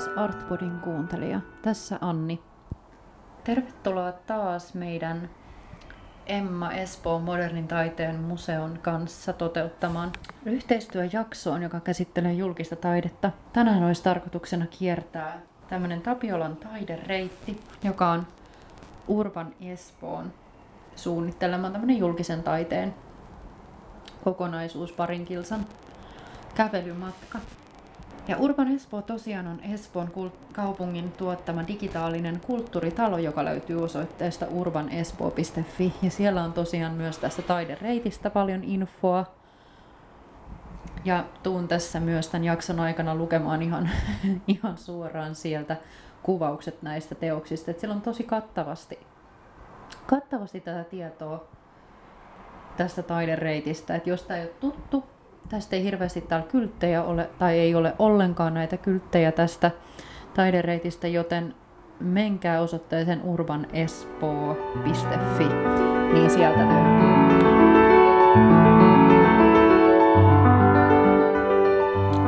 rakas Artpodin kuuntelija. Tässä Anni. Tervetuloa taas meidän Emma Espoon modernin taiteen museon kanssa toteuttamaan yhteistyöjaksoon, joka käsittelee julkista taidetta. Tänään olisi tarkoituksena kiertää tämmöinen Tapiolan taidereitti, joka on Urban Espoon suunnittelema tämmöinen julkisen taiteen kokonaisuus parin kilsan kävelymatka. Ja Urban Espoo tosiaan on Espoon kaupungin tuottama digitaalinen kulttuuritalo, joka löytyy osoitteesta urbanespo.fi. Ja siellä on tosiaan myös tästä taidereitistä paljon infoa. Ja tuun tässä myös tämän jakson aikana lukemaan ihan, ihan suoraan sieltä kuvaukset näistä teoksista. Et siellä on tosi kattavasti, kattavasti tätä tietoa tästä taidereitistä. Et jos tämä ei ole tuttu, Tästä ei hirveästi täällä kylttejä ole, tai ei ole ollenkaan näitä kylttejä tästä taidereitistä, joten menkää osoitteeseen urbanespoo.fi, niin sieltä löytyy.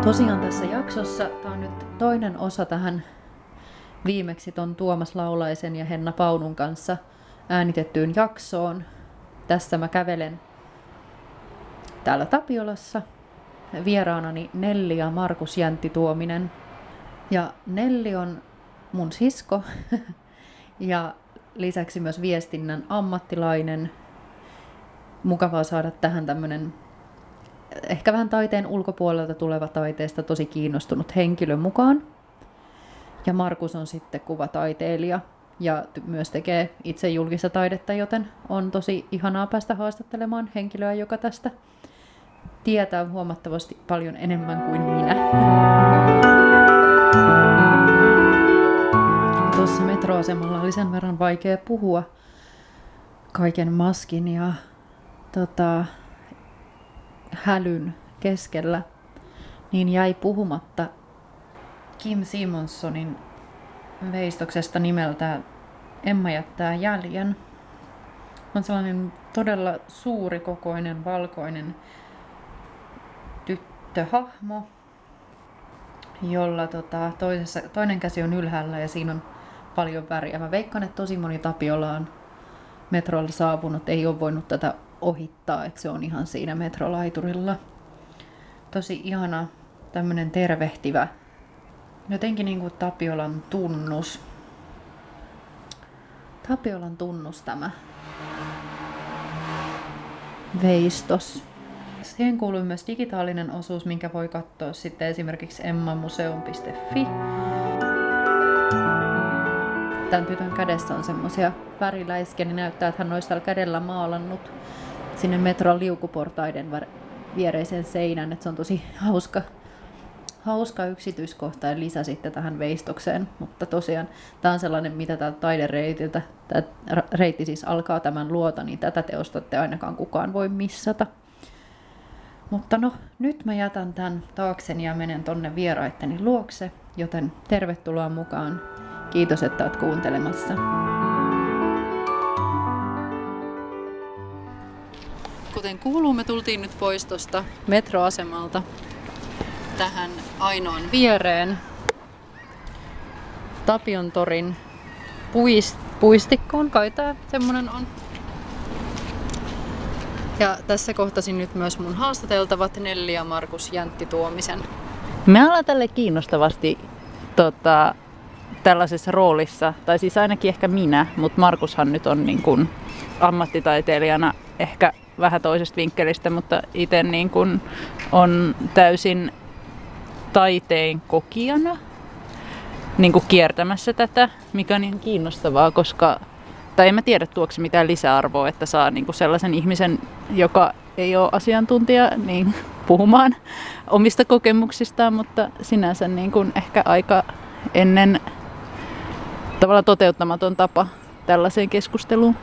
Tosiaan tässä jaksossa, tämä on nyt toinen osa tähän viimeksi ton Tuomas Laulaisen ja Henna Paunun kanssa äänitettyyn jaksoon. Tässä mä kävelen täällä Tapiolassa. Vieraanani Nelli ja Markus Jäntti Tuominen. Ja Nelli on mun sisko ja lisäksi myös viestinnän ammattilainen. Mukavaa saada tähän tämmönen ehkä vähän taiteen ulkopuolelta tuleva taiteesta tosi kiinnostunut henkilö mukaan. Ja Markus on sitten kuvataiteilija ja myös tekee itse julkista taidetta, joten on tosi ihanaa päästä haastattelemaan henkilöä, joka tästä tietää huomattavasti paljon enemmän kuin minä. Tuossa metroasemalla oli sen verran vaikea puhua kaiken maskin ja tota, hälyn keskellä, niin jäi puhumatta Kim Simonsonin veistoksesta nimeltä Emma jättää jäljen. On sellainen todella suurikokoinen valkoinen tyttöhahmo, jolla tota, toisessa, toinen käsi on ylhäällä ja siinä on paljon väriä. Mä veikkaan, että tosi moni Tapiola on metrolla saapunut, ei ole voinut tätä ohittaa, että se on ihan siinä metrolaiturilla. Tosi ihana tämmönen tervehtivä, jotenkin niin kuin Tapiolan tunnus. Tapiolan tunnus tämä veistos. Siihen kuuluu myös digitaalinen osuus, minkä voi katsoa sitten esimerkiksi emmamuseum.fi. Tämän tytön kädessä on semmoisia väriläiskiä, niin näyttää, että hän olisi tällä kädellä maalannut sinne metron liukuportaiden viereisen seinän, että se on tosi hauska, hauska yksityiskohta ja lisä sitten tähän veistokseen, mutta tosiaan tämä on sellainen, mitä täältä taidereitiltä, tämä reitti siis alkaa tämän luota, niin tätä teosta te ainakaan kukaan voi missata. Mutta no, nyt mä jätän tämän taakseni ja menen tonne vieraitteni luokse, joten tervetuloa mukaan. Kiitos, että oot kuuntelemassa. Kuten kuuluu, me tultiin nyt pois tuosta metroasemalta tähän ainoan viereen. Tapion torin puist, puistikkoon, kai tää semmonen on. Ja tässä kohtasin nyt myös mun haastateltavat Nelli ja Markus Jäntti Tuomisen. Me ollaan tälle kiinnostavasti tota, tällaisessa roolissa, tai siis ainakin ehkä minä, mutta Markushan nyt on niin kuin ammattitaiteilijana ehkä vähän toisesta vinkkelistä, mutta itse niin kuin on täysin taiteen kokijana niin kuin kiertämässä tätä, mikä on niin kiinnostavaa, koska tai en mä tiedä tuoksi mitään lisäarvoa, että saa niinku sellaisen ihmisen, joka ei ole asiantuntija, niin puhumaan omista kokemuksistaan, mutta sinänsä niin kuin ehkä aika ennen tavalla toteuttamaton tapa tällaiseen keskusteluun.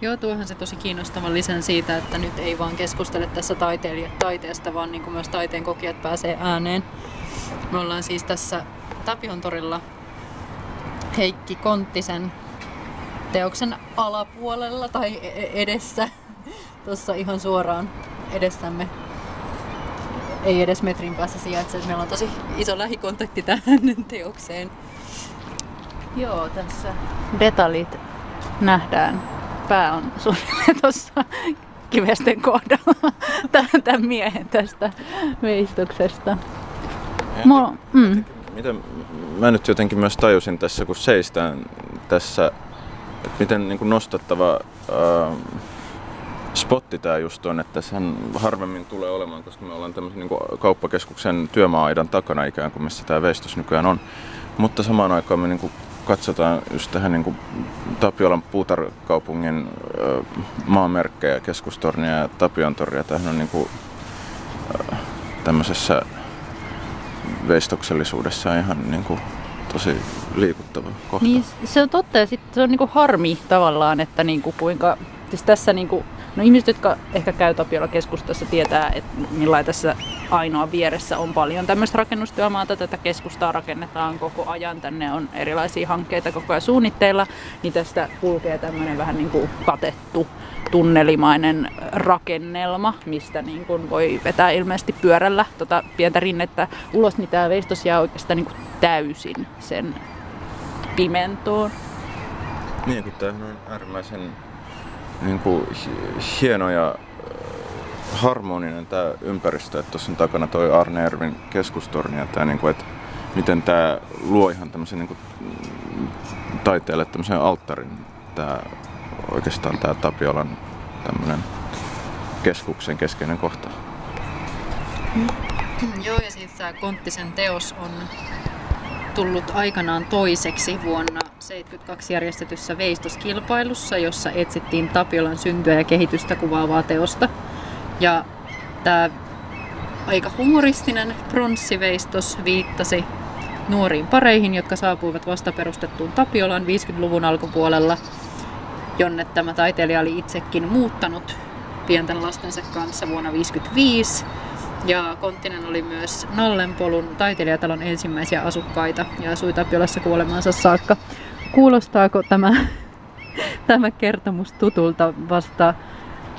Joo, tuohan se tosi kiinnostava lisän siitä, että nyt ei vaan keskustele tässä taiteilijat taiteesta, vaan niin kuin myös taiteen kokijat pääsee ääneen. Me ollaan siis tässä Tapion torilla Heikki Konttisen teoksen alapuolella tai e-, edessä, tuossa ihan suoraan edessämme ei edes metrin päässä sijaitse. Meillä on tosi iso lähikontakti tähän teokseen. Joo, tässä detaljit nähdään. Pää on suunnilleen tuossa kivesten kohdalla tämän miehen tästä veistoksesta. Mulla, mm. miten, mä nyt jotenkin myös tajusin tässä, kun seistään tässä, että miten niin kuin nostattava ää, spotti tämä just on, että sehän harvemmin tulee olemaan, koska me ollaan tämmöisen niin kauppakeskuksen työmaa-aidan takana ikään kuin, missä tämä veistos nykyään on. Mutta samaan aikaan me niin kuin katsotaan just tähän niin kuin Tapiolan puutarkaupungin maamerkkejä, keskustornia ja Tapiontoria. Tämähän on niin kuin, tämmöisessä veistoksellisuudessa ihan niin kuin, tosi liikuttava kohta. Niin, se on totta ja sitten se on niin kuin harmi tavallaan, että niin kuin kuinka, siis tässä niin kuin No ihmiset, jotka ehkä käy Tapiola keskustassa, tietää, että millainen tässä ainoa vieressä on paljon tämmöistä rakennustyömaata. Tätä keskustaa rakennetaan koko ajan. Tänne on erilaisia hankkeita koko ajan suunnitteilla. Niin tästä kulkee tämmöinen vähän niin kuin katettu tunnelimainen rakennelma, mistä niin kuin voi vetää ilmeisesti pyörällä tota pientä rinnettä ulos, niin tämä veistos jää oikeastaan niin täysin sen pimentoon. Niin, kun tämähän on äärimmäisen niin kuin hieno ja äh, harmoninen tämä ympäristö, että tuossa on takana toi Arne Ervin keskustorni ja tämä, niin kuin, että miten tämä luo ihan tämmöisen niin kuin, taiteelle tämmöisen alttarin, tämä, oikeastaan tämä Tapiolan tämmöinen keskuksen keskeinen kohta. Mm. Joo, ja sitten tämä Konttisen teos on tullut aikanaan toiseksi vuonna 1972 järjestetyssä veistoskilpailussa, jossa etsittiin Tapiolan syntyä ja kehitystä kuvaavaa teosta. Ja tämä aika humoristinen pronssiveistos viittasi nuoriin pareihin, jotka saapuivat vasta perustettuun Tapiolan 50-luvun alkupuolella, jonne tämä taiteilija oli itsekin muuttanut pienten lastensa kanssa vuonna 1955 ja Konttinen oli myös Nallenpolun taiteilijatalon ensimmäisiä asukkaita ja asui Tapiolassa kuolemansa saakka. Kuulostaako tämä, tämä kertomus tutulta vasta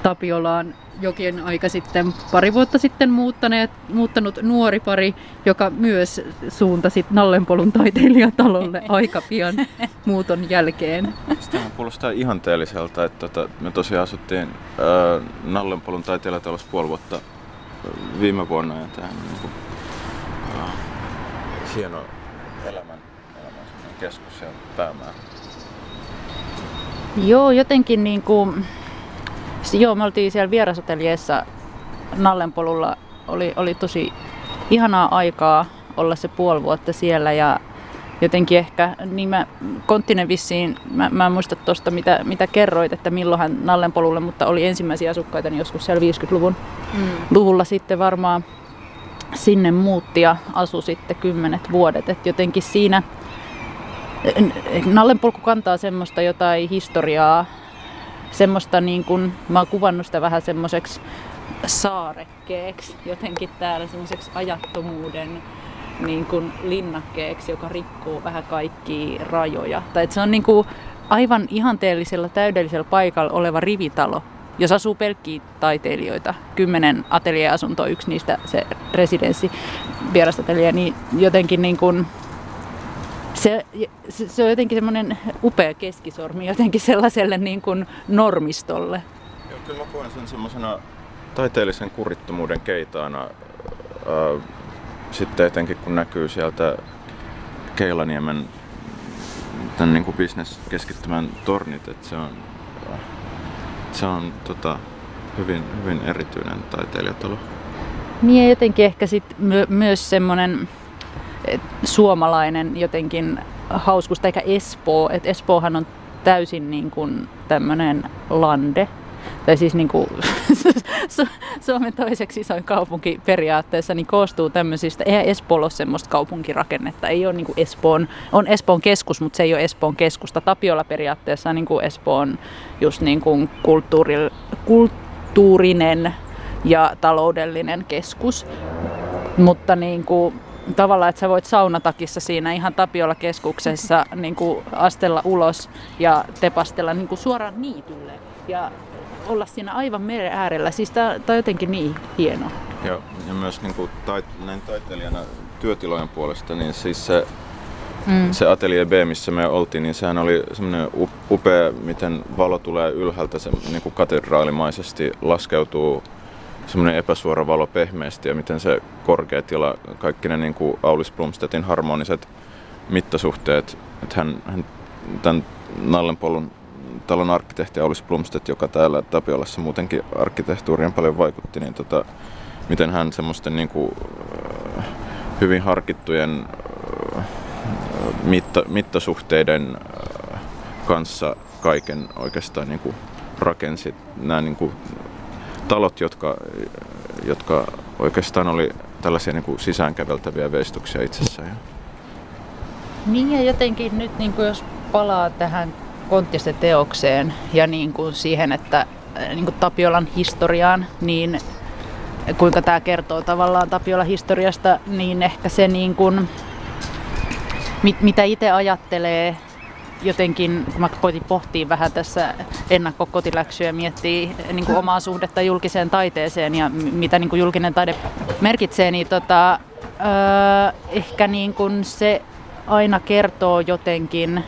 Tapiolaan jokin aika sitten, pari vuotta sitten muuttaneet, muuttanut nuori pari, joka myös suuntasi Nallenpolun taiteilijatalolle aika pian muuton jälkeen. Tämä kuulostaa ihanteelliselta, että tota, me tosiaan asuttiin äh, Nallenpolun taiteilijatalossa puoli vuotta viime vuonna ja tämä on niin kuin, uh, hieno elämän, elämän keskus ja päämäärä. Joo, jotenkin niin kuin, joo, me oltiin siellä vierasateljeessa Nallenpolulla. Oli, oli tosi ihanaa aikaa olla se puoli vuotta siellä ja jotenkin ehkä, niin mä, Konttinen vissiin, mä, mä en muista tuosta mitä, mitä kerroit, että milloin hän Nallenpolulle, mutta oli ensimmäisiä asukkaita niin joskus siellä 50-luvun mm. luvulla sitten varmaan sinne muutti ja asui sitten kymmenet vuodet. Et jotenkin siinä Nallenpolku kantaa semmoista jotain historiaa, semmoista niin kuin, mä oon kuvannut sitä vähän semmoiseksi saarekkeeksi jotenkin täällä, semmoiseksi ajattomuuden niin kuin linnakkeeksi, joka rikkoo vähän kaikkia rajoja. Tai että se on niin kuin aivan ihanteellisella, täydellisellä paikalla oleva rivitalo, jos asuu pelkkiä taiteilijoita, kymmenen ateljeasuntoa, yksi niistä se residenssi vierastatelje, niin jotenkin niin kuin se, se, se on jotenkin semmoinen upea keskisormi jotenkin sellaiselle niin kuin normistolle. Joo, kyllä mä koen sen semmoisena taiteellisen kurittomuuden keitaana. Äh, sitten etenkin kun näkyy sieltä Keilaniemen tämän niin kuin bisneskeskittymän tornit, että se on, se on tota, hyvin, hyvin erityinen taiteilijatalo. Niin ja jotenkin ehkä sit my- myös semmoinen suomalainen jotenkin hauskusta, eikä Espoo. Et Espoohan on täysin niin kuin tämmöinen lande, tai siis niin kuin, Suomen toiseksi isoin kaupunki periaatteessa, niin koostuu tämmöisistä, eihän Espoolla ole semmoista kaupunkirakennetta, ei ole niin kuin Espoon, on Espoon keskus, mutta se ei ole Espoon keskusta. Tapiolla periaatteessa niin kuin Espoon just niin kuin kulttuuri, kulttuurinen ja taloudellinen keskus. Mutta niin kuin, tavallaan, että sä voit saunatakissa siinä ihan Tapiolla keskuksessa niin kuin astella ulos ja tepastella niin kuin suoraan niitylle. Ja olla siinä aivan meren äärellä. Siis tää, tää on jotenkin niin hienoa. Ja, ja myös niin kuin tait, näin taiteilijana työtilojen puolesta, niin siis se, mm. se Atelier B, missä me oltiin, niin sehän oli semmoinen upea, miten valo tulee ylhäältä, se niin kuin katedraalimaisesti laskeutuu semmoinen epäsuora valo pehmeästi ja miten se korkea tila, kaikki ne niin kuin Aulis Blomstedtin harmoniset mittasuhteet, että hän, hän tämän Nallenpolun talon arkkitehti Aulis Blomstedt, joka täällä Tapiolassa muutenkin arkkitehtuuriin paljon vaikutti, niin tota, miten hän semmoisten niin kuin, äh, hyvin harkittujen äh, mitta, mittasuhteiden äh, kanssa kaiken oikeastaan niin kuin rakensi. Nämä niin kuin talot, jotka, jotka oikeastaan oli tällaisia niin kuin sisäänkäveltäviä veistuksia itsessään. Niin ja jotenkin nyt niin kuin jos palaa tähän Konttisten teokseen ja niin kuin siihen, että niin kuin Tapiolan historiaan, niin kuinka tämä kertoo tavallaan Tapiolan historiasta, niin ehkä se niin kuin, mit, mitä itse ajattelee jotenkin, kun mä koitin pohtia vähän tässä ennakkokotiläksyä ja miettiä niin kuin omaa suhdetta julkiseen taiteeseen ja mitä niin kuin julkinen taide merkitsee, niin tota, öö, ehkä niin kuin se aina kertoo jotenkin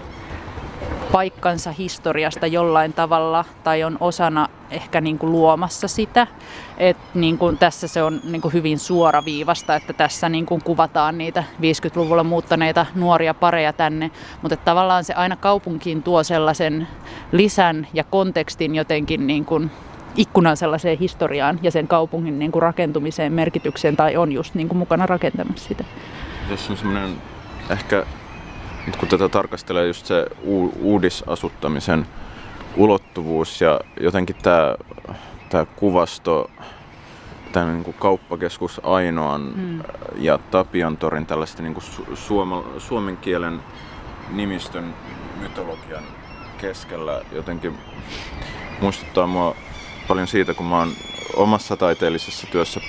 paikkansa historiasta jollain tavalla tai on osana ehkä niin kuin luomassa sitä. Et niin kuin tässä se on niin kuin hyvin suoraviivasta, että tässä niin kuin kuvataan niitä 50-luvulla muuttaneita nuoria pareja tänne, mutta tavallaan se aina kaupunkiin tuo sellaisen lisän ja kontekstin jotenkin niin kuin ikkunan sellaiseen historiaan ja sen kaupungin niin kuin rakentumiseen, merkitykseen tai on just niin kuin mukana rakentamassa sitä. Tässä on semmoinen ehkä nyt kun tätä tarkastelee just se u- uudisasuttamisen ulottuvuus ja jotenkin tämä tää kuvasto, tämä niin kauppakeskus Ainoan mm. ja Tapiantorin tällaista niin su- suoma, suomen kielen nimistön mytologian keskellä jotenkin muistuttaa mua paljon siitä, kun mä oon omassa taiteellisessa työssä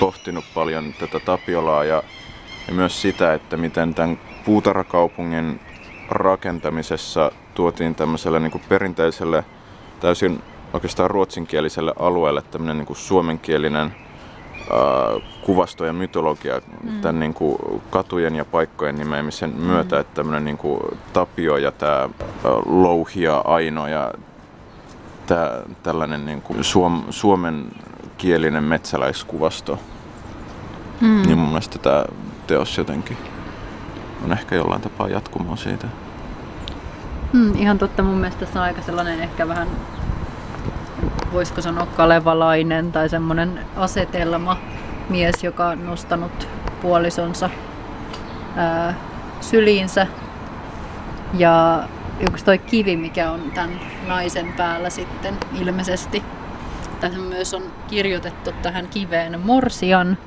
pohtinut paljon tätä Tapiolaa ja, ja myös sitä, että miten tämän puutarhakaupungin rakentamisessa tuotiin tämmöiselle niin kuin perinteiselle, täysin oikeastaan ruotsinkieliselle alueelle tämmöinen niin kuin suomenkielinen äh, kuvasto ja mytologia mm. tämän niin kuin katujen ja paikkojen nimeämisen myötä, mm. että tämmöinen niin kuin Tapio ja tämä äh, Louhia Aino ja tää, tällainen niin kuin suom, suomenkielinen metsäläiskuvasto. Mm. Niin mun mielestä tämä teos jotenkin on ehkä jollain tapaa jatkumoa siitä. Hmm, ihan totta, mun mielestä se on aika sellainen ehkä vähän, voisiko sanoa kalevalainen tai semmoinen asetelma mies, joka on nostanut puolisonsa ää, syliinsä. Ja yksi toi kivi, mikä on tämän naisen päällä sitten ilmeisesti. Tässä myös on kirjoitettu tähän kiveen Morsian,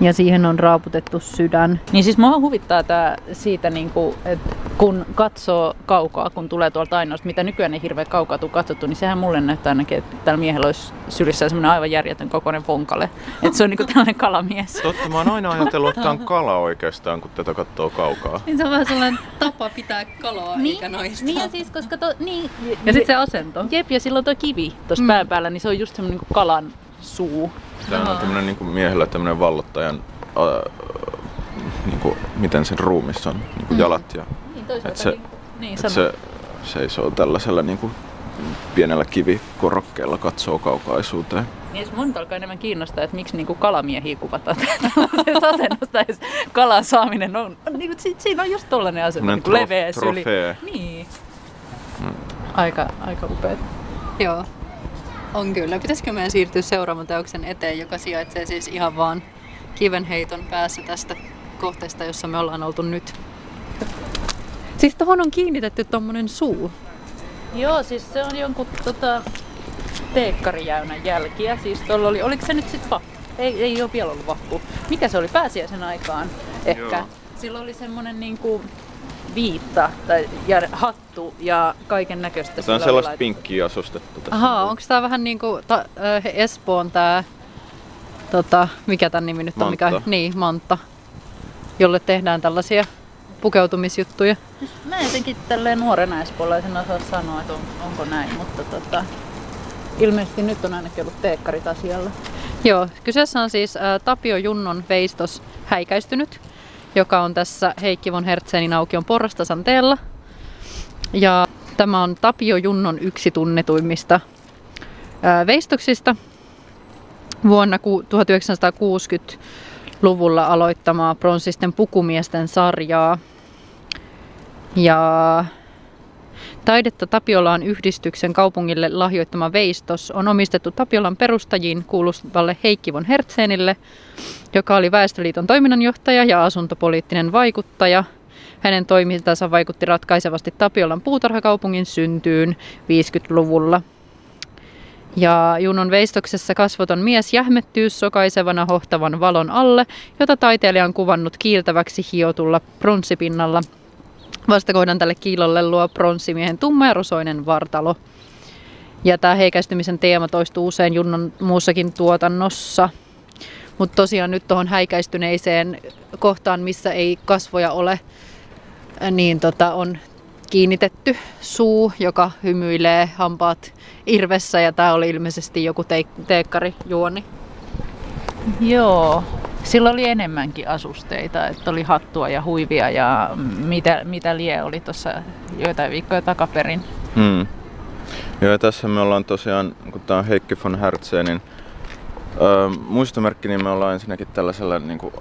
ja siihen on raaputettu sydän. Niin siis mua huvittaa tää siitä, niin kuin, että kun katsoo kaukaa, kun tulee tuolta ainoasta, mitä nykyään ei hirveän kaukaa tuu katsottu, niin sehän mulle näyttää ainakin, että tällä miehellä olisi sylissä semmoinen aivan järjetön kokoinen vonkale. Että se on niin kuin tällainen kalamies. Totta, mä oon aina ajatellut, että tämä on kala oikeastaan, kun tätä katsoo kaukaa. Niin se on vähän sellainen tapa pitää kalaa niin, eikä naista. Niin ja siis, koska to, niin, ja sitten se asento. Jep, ja silloin tuo kivi tuossa mm. pään päällä, niin se on just semmoinen niin kalan suu. Tämä on tämmönen niin kuin miehellä tämmöinen vallottajan, äh, niin kuin, miten sen ruumissa on, niin kuin mm. jalat. Ja, niin, että se, niin, niin, että se seisoo tällaisella niin kuin, pienellä kivikorokkeella katsoo kaukaisuuteen. Niin, mun alkaa enemmän kiinnostaa, että miksi niinku kalamiehiä kuvataan tällaisessa asennossa. Kalan saaminen on, niinku, siinä on just tollainen asento, niinku leveä syli. Niin. Mm. Aika, aika upeat. Joo. On kyllä. Pitäisikö meidän siirtyä seuraavan teoksen eteen, joka sijaitsee siis ihan vaan kivenheiton päässä tästä kohteesta, jossa me ollaan oltu nyt. Siis tuohon on kiinnitetty tommonen suu. Joo, siis se on jonkun tota, teekkarijäynän jälkiä. Siis oli, oliko se nyt sitten vappu? Ei, ei ole vielä ollut vappu. Mikä se oli pääsiäisen aikaan? Ehkä. Joo. Silloin oli semmonen niinku viitta tai, ja hattu ja kaiken näköistä. Tämä on sellaista pinkkiä asustettu tässä. Ahaa, onko tämä vähän niin kuin ta, äh, Espoon tämä, tota, mikä tämän nimi nyt on? Mantta. Mikä, niin, Mantta, jolle tehdään tällaisia pukeutumisjuttuja. Mä jotenkin tälleen nuorena espoolaisena osaa sanoa, että on, onko näin, mutta tota, ilmeisesti nyt on ainakin ollut teekkarit asialla. Joo, kyseessä on siis ä, Tapio Junnon veistos häikäistynyt, joka on tässä Heikki von Hertzenin aukion porrastasanteella. Ja tämä on Tapio Junnon yksi tunnetuimmista veistoksista vuonna 1960-luvulla aloittamaa pronssisten pukumiesten sarjaa. Ja Taidetta Tapiolaan yhdistyksen kaupungille lahjoittama veistos on omistettu Tapiolan perustajiin kuuluvalle Heikki von Hertzenille, joka oli Väestöliiton toiminnanjohtaja ja asuntopoliittinen vaikuttaja. Hänen toimintansa vaikutti ratkaisevasti Tapiolan puutarhakaupungin syntyyn 50-luvulla. Ja Junon veistoksessa kasvoton mies jähmettyy sokaisevana hohtavan valon alle, jota taiteilija on kuvannut kiiltäväksi hiotulla pronssipinnalla – Vastakohdan tälle kiilolle luo pronssimiehen tumma ja rosoinen vartalo. Ja tämä heikäistymisen teema toistuu usein Junnon muussakin tuotannossa. Mutta tosiaan nyt tuohon häikäistyneiseen kohtaan, missä ei kasvoja ole, niin tota, on kiinnitetty suu, joka hymyilee hampaat irvessä ja tämä oli ilmeisesti joku teik- teekkarijuoni. Joo, sillä oli enemmänkin asusteita, että oli hattua ja huivia ja mitä, mitä lie oli tuossa joitain viikkoja takaperin. Hmm. Joo, ja tässä me ollaan tosiaan, kun tämä on Heikki von Hertzenin öö, muistomerkki, niin me ollaan ensinnäkin tällaisella niin kuin,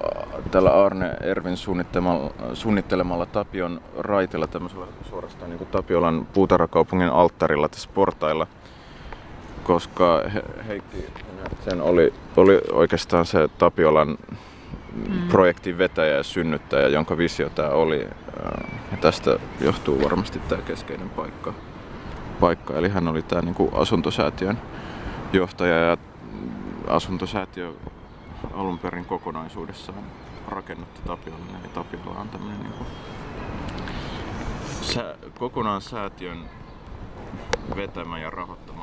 tällä Arne Ervin suunnittelemalla, suunnittelemalla Tapion raitilla, tämmöisellä suorastaan niin kuin Tapiolan puutarhakaupungin alttarilla tässä portailla, koska he, Heikki sen oli, oli oikeastaan se Tapiolan mm. projektin vetäjä ja synnyttäjä, jonka visio tämä oli. Ja tästä johtuu varmasti tämä keskeinen paikka. paikka. Eli hän oli tämä niin asuntosäätiön johtaja ja asuntosäätiö alun perin kokonaisuudessaan rakennutti Tapiolan. Eli Tapiola on tämmöinen niin kuin, sä, kokonaan säätiön vetämä ja rahoittama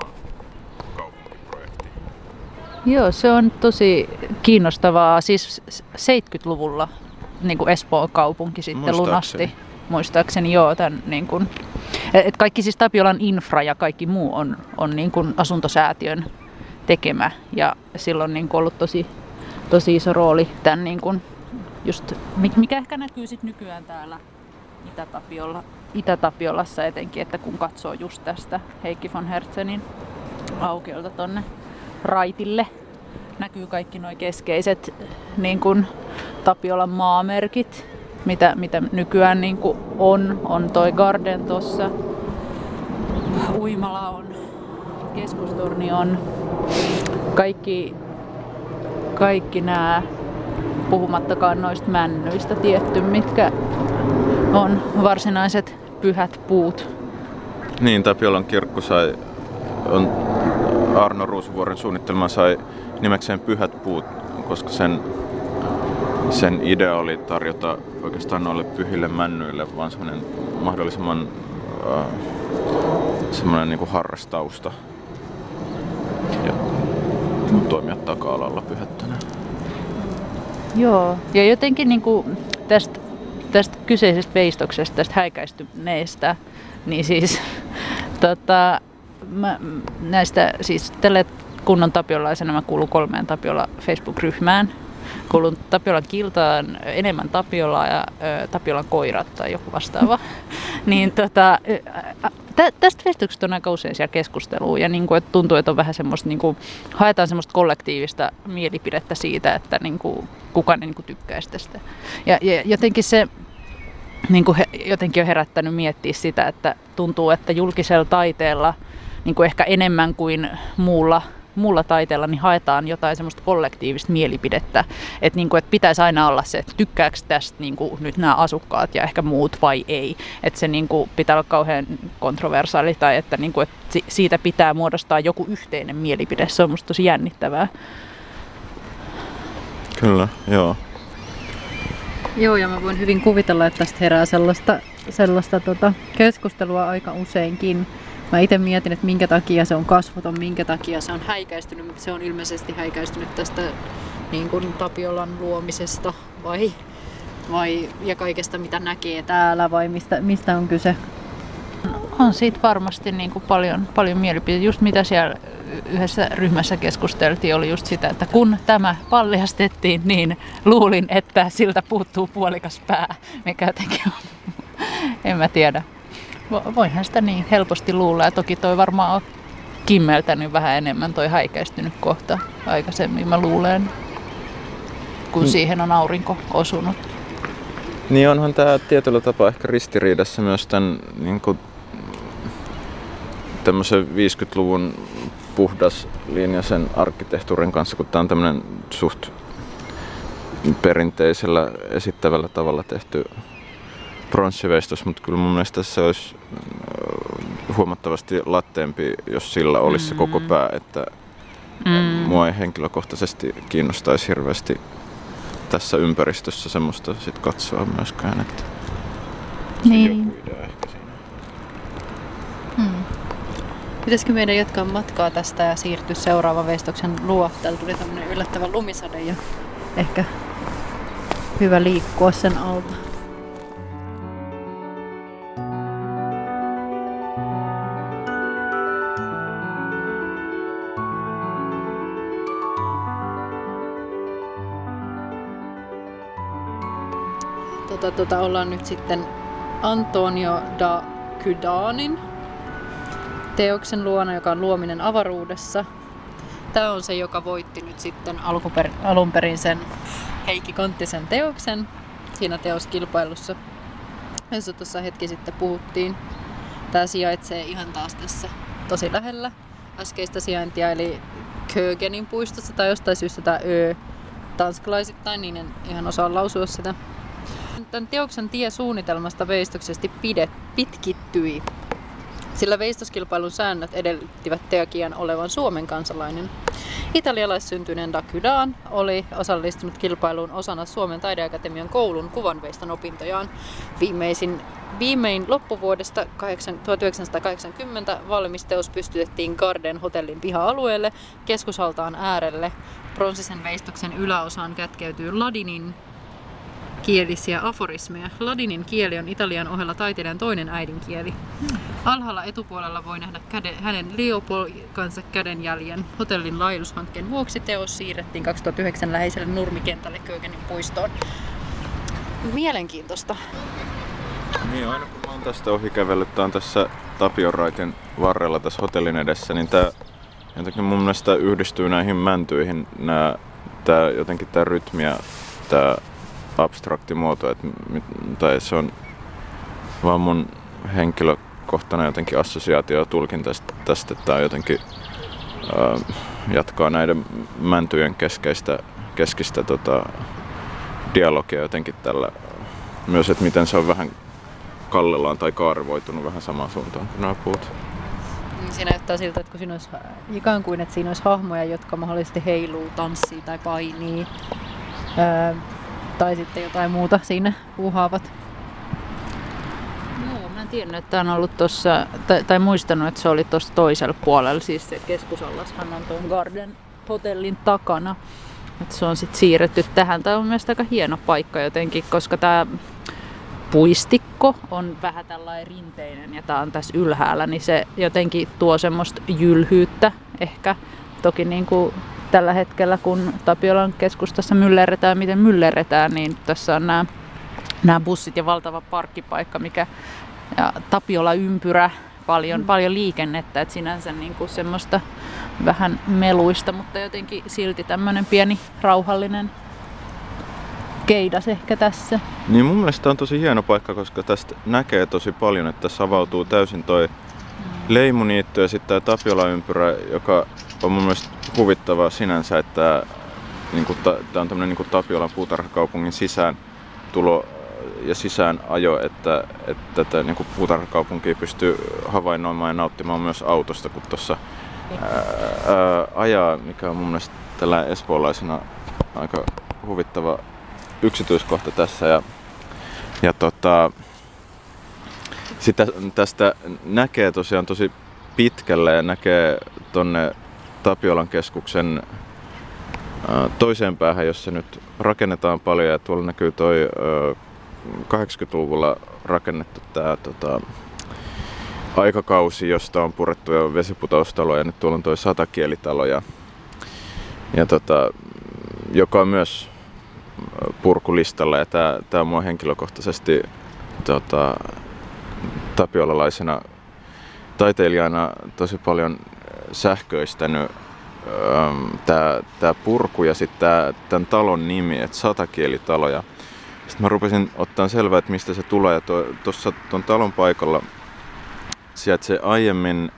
Joo, se on tosi kiinnostavaa. Siis 70-luvulla niin kuin Espoon kaupunki sitten lunasti. Muistaakseni joo, tämän, niin kuin, et kaikki siis Tapiolan infra ja kaikki muu on, on niin kuin asuntosäätiön tekemä ja silloin niin kuin ollut tosi, tosi iso rooli tämän niin kuin, just, mikä ehkä näkyy sitten nykyään täällä Itä-Tapiolla, Itä-Tapiolassa etenkin, että kun katsoo just tästä Heikki von Hertzenin aukiolta tonne raitille. Näkyy kaikki nuo keskeiset niin kuin Tapiolan maamerkit, mitä, mitä nykyään niin on. On toi Garden tossa. Uimala on, keskustorni on. Kaikki, kaikki nämä, puhumattakaan noista männyistä tietty, mitkä on varsinaiset pyhät puut. Niin, Tapiolan kirkko sai, on Arno Ruusuvuoren suunnittelma sai nimekseen Pyhät puut, koska sen, sen idea oli tarjota oikeastaan noille pyhille männyille vaan semmoinen mahdollisimman äh, semmoinen niin harrastausta ja niin toimia taka-alalla pyhättänä. Joo, ja jotenkin niin kuin tästä, tästä kyseisestä veistoksesta, tästä häikäistyneestä, niin siis tota, mä, näistä, siis tälle kunnon tapiolaisena mä kuulun kolmeen Tapiola Facebook-ryhmään. Kuulun Tapiolan kiltaan enemmän Tapiolaa ja ö, Tapiolan koirat tai joku vastaava. niin tota, tä, tästä Facebookista on aika usein siellä keskustelua ja niin kuin, että tuntuu, että on vähän semmoista, niin kuin, haetaan semmoista kollektiivista mielipidettä siitä, että niin kuin, kuka niin kuin, tykkäisi tästä. Ja, ja jotenkin se niin kuin he, jotenkin on herättänyt miettiä sitä, että tuntuu, että julkisella taiteella – niin kuin ehkä enemmän kuin muulla muulla taiteella niin haetaan jotain semmoista kollektiivista mielipidettä, että, niin kuin, että pitäisi aina olla se, että tykkääkö tästä niin kuin, nyt nämä asukkaat ja ehkä muut vai ei. Että se niin kuin, pitää olla kauhean kontroversaali tai että, niin kuin, että siitä pitää muodostaa joku yhteinen mielipide. Se on musta tosi jännittävää. Kyllä, joo. Joo, ja mä voin hyvin kuvitella, että tästä herää sellaista, sellaista tota, keskustelua aika useinkin. Mä itse mietin, että minkä takia se on kasvoton, minkä takia se on häikäistynyt, mutta se on ilmeisesti häikäistynyt tästä niin kuin Tapiolan luomisesta vai, vai ja kaikesta mitä näkee täällä vai mistä, mistä on kyse? On siitä varmasti niin kuin paljon, paljon mielipiteitä. Just mitä siellä yhdessä ryhmässä keskusteltiin, oli just sitä, että kun tämä paljastettiin, niin luulin, että siltä puuttuu puolikas pää, mikä jotenkin on, en mä tiedä. Voinhan sitä niin helposti luulla, ja toki toi varmaan on kimmeltänyt vähän enemmän toi häikäistynyt kohta aikaisemmin, mä luulen, kun mm. siihen on aurinko osunut. Niin onhan tämä tietyllä tapaa ehkä ristiriidassa myös tämän niin kuin, tämmöisen 50-luvun puhdas linjaisen arkkitehtuurin kanssa, kun tämä on tämmöinen suht perinteisellä esittävällä tavalla tehty pronssiveistos, mutta kyllä mun mielestä se olisi äh, huomattavasti latteempi, jos sillä olisi mm. se koko mm. pää, että mm. mua ei henkilökohtaisesti kiinnostaisi hirveästi tässä ympäristössä semmoista sit katsoa myöskään, että niin. ehkä siinä. Hmm. Pitäisikö meidän jatkaa matkaa tästä ja siirtyä seuraavan veistoksen luo? Täällä tuli tämmönen yllättävä lumisade ja ehkä hyvä liikkua sen alta. Tota, tota, ollaan nyt sitten Antonio da Kydanin teoksen luona, joka on luominen avaruudessa. Tämä on se, joka voitti nyt sitten alkuper, alun perin sen Heikki Konttisen teoksen siinä teoskilpailussa, jossa tuossa hetki sitten puhuttiin. Tämä sijaitsee ihan taas tässä tosi lähellä äskeistä sijaintia, eli Kögenin puistossa tai jostain syystä tämä Ö tanskalaisittain, niin en ihan osaa lausua sitä Tämän teoksen tie suunnitelmasta veistoksesti pidet, pitkittyi, sillä veistoskilpailun säännöt edellyttivät Teakian olevan Suomen kansalainen. Italialaissyntyinen Dakydan oli osallistunut kilpailuun osana Suomen taideakatemian koulun kuvanveiston opintojaan. Viimeisin, viimein loppuvuodesta 1980 valmisteus pystytettiin Garden hotellin piha-alueelle keskushaltaan äärelle. Pronsisen veistoksen yläosaan kätkeytyy Ladinin kielisiä aforismeja. Ladinin kieli on Italian ohella taiteilijan toinen äidinkieli. Alhaalla etupuolella voi nähdä käde, hänen Leopold-kanssa kädenjäljen. Hotellin laajennushankkeen vuoksi teos siirrettiin 2009 läheiselle nurmikentälle Kögenin puistoon. Mielenkiintoista. Niin, aina kun mä oon tästä ohi kävellyt, on tässä Tapionraitin varrella tässä hotellin edessä, niin tää jotenkin mun mielestä yhdistyy näihin mäntyihin nää, tää, jotenkin tää rytmi ja tää abstrakti muoto, että, tai se on vaan mun henkilökohtainen jotenkin assosiaatio ja tulkinta tästä, että tämä jotenkin ää, jatkaa näiden mäntyjen keskeistä, keskistä tota, dialogia jotenkin tällä myös, että miten se on vähän kallellaan tai kaarvoitunut vähän samaan suuntaan kuin nämä puut. Niin siinä näyttää siltä, että kun siinä olisi ikään kuin, että siinä olisi hahmoja, jotka mahdollisesti heiluu, tanssii tai painii tai sitten jotain muuta siinä puuhaavat. Joo, mä en tiennyt, että on ollut tuossa, tai, tai muistanut, että se oli tuossa toisella puolella, siis se keskusallashan on tuon Garden Hotellin takana. Että se on sitten siirretty tähän. Tämä on mielestäni aika hieno paikka jotenkin, koska tämä puistikko on vähän tällainen rinteinen ja tämä on tässä ylhäällä, niin se jotenkin tuo semmoista jylhyyttä ehkä. Toki niin kuin tällä hetkellä, kun Tapiolan keskustassa myllerretään, miten myllerretään, niin tässä on nämä, nämä bussit ja valtava parkkipaikka, mikä ja Tapiola ympyrä, paljon, mm. paljon liikennettä, että sinänsä niin kuin semmoista vähän meluista, mutta jotenkin silti tämmöinen pieni rauhallinen keidas ehkä tässä. Niin mun mielestä on tosi hieno paikka, koska tästä näkee tosi paljon, että tässä avautuu täysin toi mm. Leimuniitto ja sitten tämä Tapiola-ympyrä, joka on mun mielestä huvittavaa sinänsä, että niin kuin, tämä on tämmöinen niin Tapiolan puutarhakaupungin sisään tulo ja sisään ajo, että, että tätä niin puutarhakaupunkia pystyy havainnoimaan ja nauttimaan myös autosta, kun tuossa ajaa, mikä on mun mielestä tällä espoolaisena aika huvittava yksityiskohta tässä. Ja, ja tota, sitä, tästä näkee tosiaan tosi pitkälle ja näkee tonne Tapiolan keskuksen toiseen päähän, jossa nyt rakennetaan paljon ja tuolla näkyy toi 80-luvulla rakennettu tämä tota, aikakausi, josta on purettu jo vesiputoustalo ja nyt tuolla on tuo satakielitalo ja, ja tota, joka on myös purkulistalla ja tämä, tämä mua henkilökohtaisesti tota, tapiolalaisena taiteilijana tosi paljon sähköistänyt tämä, tämä purku ja sitten tämän talon nimi, että satakielitalo. Ja sitten mä rupesin ottaa selvää, että mistä se tulee. Tuossa tuon talon paikalla sijaitsee aiemmin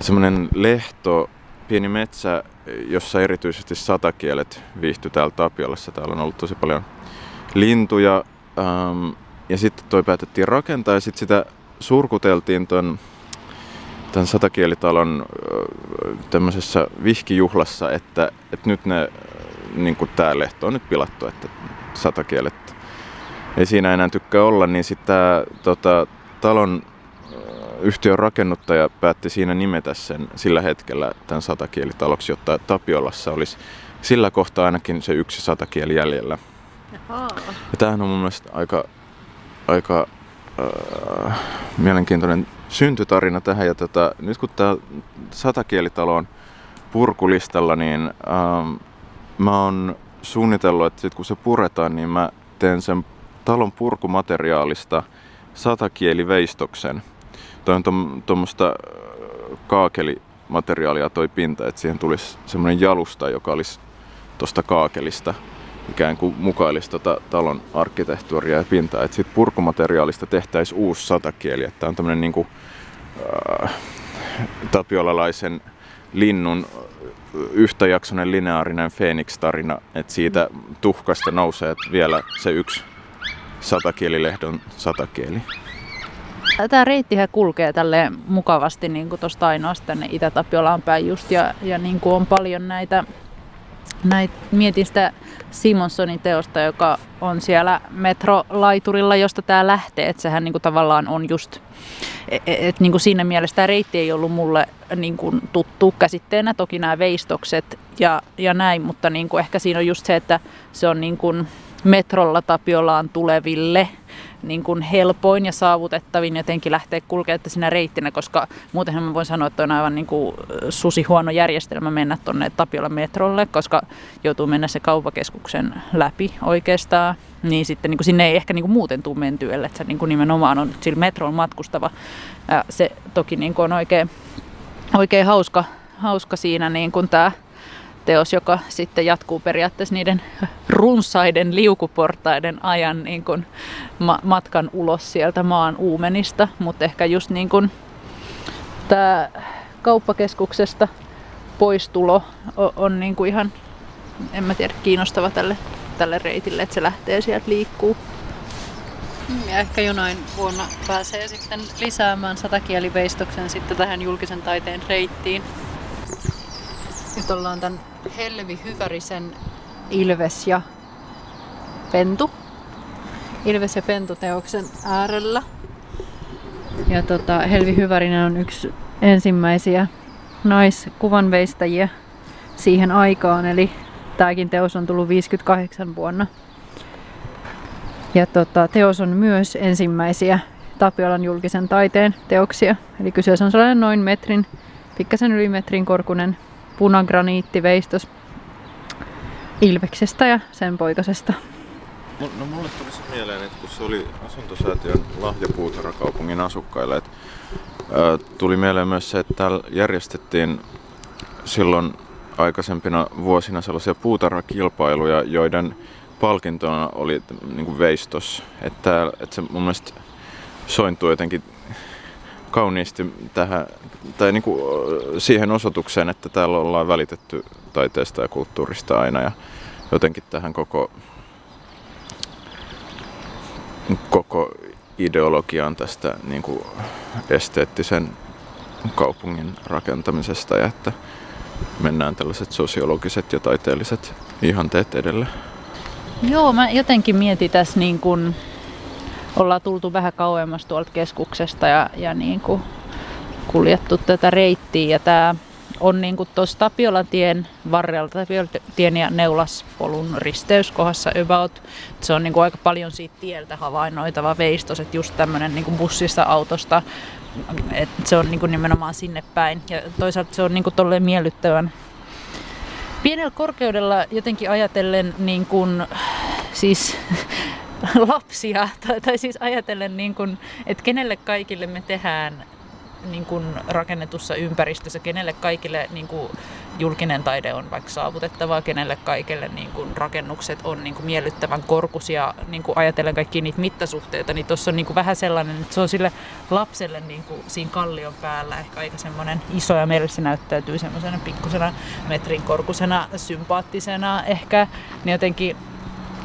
semmoinen lehto, pieni metsä, jossa erityisesti satakielet viihtyi täällä Tapiolassa. Täällä on ollut tosi paljon lintuja. Ähm, ja sitten toi päätettiin rakentaa ja sitten sitä surkuteltiin ton, tämän satakielitalon tämmöisessä vihkijuhlassa, että, että nyt ne, niin kuin tämä lehto on nyt pilattu, että satakielet ei siinä enää tykkää olla, niin sitten tämä tota, talon yhtiön rakennuttaja päätti siinä nimetä sen sillä hetkellä tämän satakielitaloksi, jotta Tapiolassa olisi sillä kohtaa ainakin se yksi satakieli jäljellä. Jaha. Ja tämähän on mun mielestä aika, aika äh, mielenkiintoinen syntytarina tähän. Ja tota, nyt kun tämä satakielitalo on purkulistalla, niin ähm, mä oon suunnitellut, että sit kun se puretaan, niin mä teen sen talon purkumateriaalista satakieliveistoksen. Toi on tuommoista äh, kaakelimateriaalia toi pinta, että siihen tulisi semmoinen jalusta, joka olisi tuosta kaakelista ikään kuin mukailisi tota talon arkkitehtuuria ja pintaa. Että siitä purkumateriaalista tehtäisiin uusi satakieli. Tämä on tämmöinen niin äh, tapiolalaisen linnun yhtäjaksoinen lineaarinen Phoenix-tarina, että siitä tuhkasta nousee vielä se yksi satakielilehdon satakieli. Tämä reittihän kulkee tälle mukavasti niin tuosta ainoastaan tänne Itä-Tapiolaan päin just ja, ja niin kuin on paljon näitä näit, mietin sitä Simonsonin teosta, joka on siellä metrolaiturilla, josta tämä lähtee. Että sehän niinku tavallaan on just, että et, et, niinku siinä mielessä tämä reitti ei ollut mulle niinku tuttu käsitteenä. Toki nämä veistokset ja, ja näin, mutta niinku ehkä siinä on just se, että se on niinku metrolla Tapiolaan tuleville niin kuin helpoin ja saavutettavin jotenkin lähteä kulkemaan sinä reittinä, koska muutenhan mä voin sanoa, että on aivan niin kuin susi huono järjestelmä mennä tuonne Tapiolan metrolle, koska joutuu mennä se kaupakeskuksen läpi oikeastaan. Niin sitten niin kuin sinne ei ehkä niin kuin muuten tule mentyä, että se niin kuin nimenomaan on sillä metron matkustava. Ja se toki niin kuin on oikein, oikein hauska, hauska siinä niin kuin tämä teos, joka sitten jatkuu periaatteessa niiden runsaiden liukuportaiden ajan niin kuin ma- matkan ulos sieltä maan uumenista, mutta ehkä just niin kuin tämä kauppakeskuksesta poistulo on, on niin kuin ihan, en mä tiedä, kiinnostava tälle, tälle reitille, että se lähtee sieltä liikkuu. Ja ehkä jonain vuonna pääsee sitten lisäämään satakieliveistoksen sitten tähän julkisen taiteen reittiin. Nyt ollaan tämän Helvi Hyvärisen Ilves ja Pentu. Ilves ja Pentu teoksen äärellä. Ja tota, Helvi Hyvärinen on yksi ensimmäisiä naiskuvanveistäjiä siihen aikaan, eli tämäkin teos on tullut 58 vuonna. Ja tota, teos on myös ensimmäisiä Tapiolan julkisen taiteen teoksia. Eli kyseessä on sellainen noin metrin, pikkasen yli metrin korkunen punagraniittiveistos Ilveksestä ja sen poikasesta. No mulle tuli se mieleen, että kun se oli asuntosäätiön lahjapuutarhakaupungin asukkaille, että tuli mieleen myös se, että täällä järjestettiin silloin aikaisempina vuosina sellaisia puutarhakilpailuja, joiden palkintona oli niin kuin veistos. Että, että se mun mielestä sointuu jotenkin kauniisti tähän, tai niin kuin siihen osoitukseen, että täällä ollaan välitetty taiteesta ja kulttuurista aina ja jotenkin tähän koko, koko ideologiaan tästä niin kuin esteettisen kaupungin rakentamisesta ja että mennään tällaiset sosiologiset ja taiteelliset ihanteet edelle. Joo, mä jotenkin mietin tässä niin kuin ollaan tultu vähän kauemmas tuolta keskuksesta ja, ja niin kuin kuljettu tätä reittiä. Ja tämä on niin tuossa Tapiolatien varrella, Tapiolatien ja Neulaspolun risteyskohdassa about. Se on niin kuin aika paljon siitä tieltä havainnoitava veistos, että just tämmöinen niin bussista, autosta, että se on niin kuin nimenomaan sinne päin. Ja toisaalta se on niin kuin miellyttävän pienellä korkeudella jotenkin ajatellen niin kuin, siis lapsia, tai, tai siis ajatellen, niin kuin, että kenelle kaikille me tehdään niin kuin rakennetussa ympäristössä, kenelle kaikille niin kuin julkinen taide on vaikka saavutettavaa, kenelle kaikille niin kuin rakennukset on niin kuin miellyttävän korkusia, niin kuin ajatellen kaikki niitä mittasuhteita, niin tuossa on niin kuin vähän sellainen, että se on sille lapselle niin kuin siinä kallion päällä ehkä aika semmoinen iso ja meille se näyttäytyy semmoisena pikkusena metrin korkusena, sympaattisena ehkä, niin jotenkin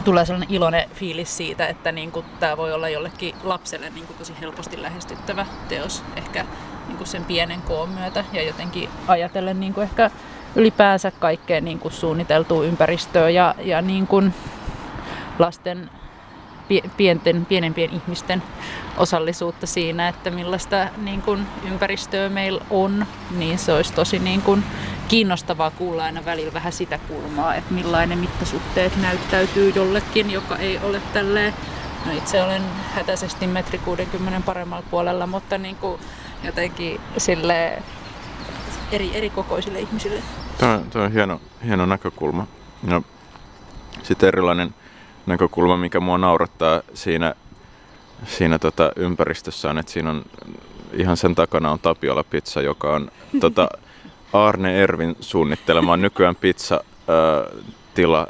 tulee sellainen iloinen fiilis siitä, että niin kuin, tämä voi olla jollekin lapselle niin kuin, tosi helposti lähestyttävä teos ehkä niin kuin sen pienen koon myötä. Ja jotenkin ajatellen niin kuin ehkä ylipäänsä kaikkea niin kuin suunniteltua ympäristöä ja, ja niin kuin lasten pienten, pienempien ihmisten osallisuutta siinä, että millaista niin kuin ympäristöä meillä on, niin se olisi tosi niin kuin kiinnostavaa kuulla aina välillä vähän sitä kulmaa, että millainen mittasuhteet näyttäytyy jollekin, joka ei ole tälleen, no itse olen hätäisesti metri 60 paremmalla puolella, mutta niin kuin jotenkin sille eri, eri kokoisille ihmisille. Tämä on, tämä on hieno, hieno näkökulma. Ja sitten erilainen näkökulma, mikä mua naurattaa siinä, siinä tota ympäristössä on, että siinä on ihan sen takana on Tapiola Pizza, joka on tota, Arne Ervin suunnittelema nykyään pizza ää, tila.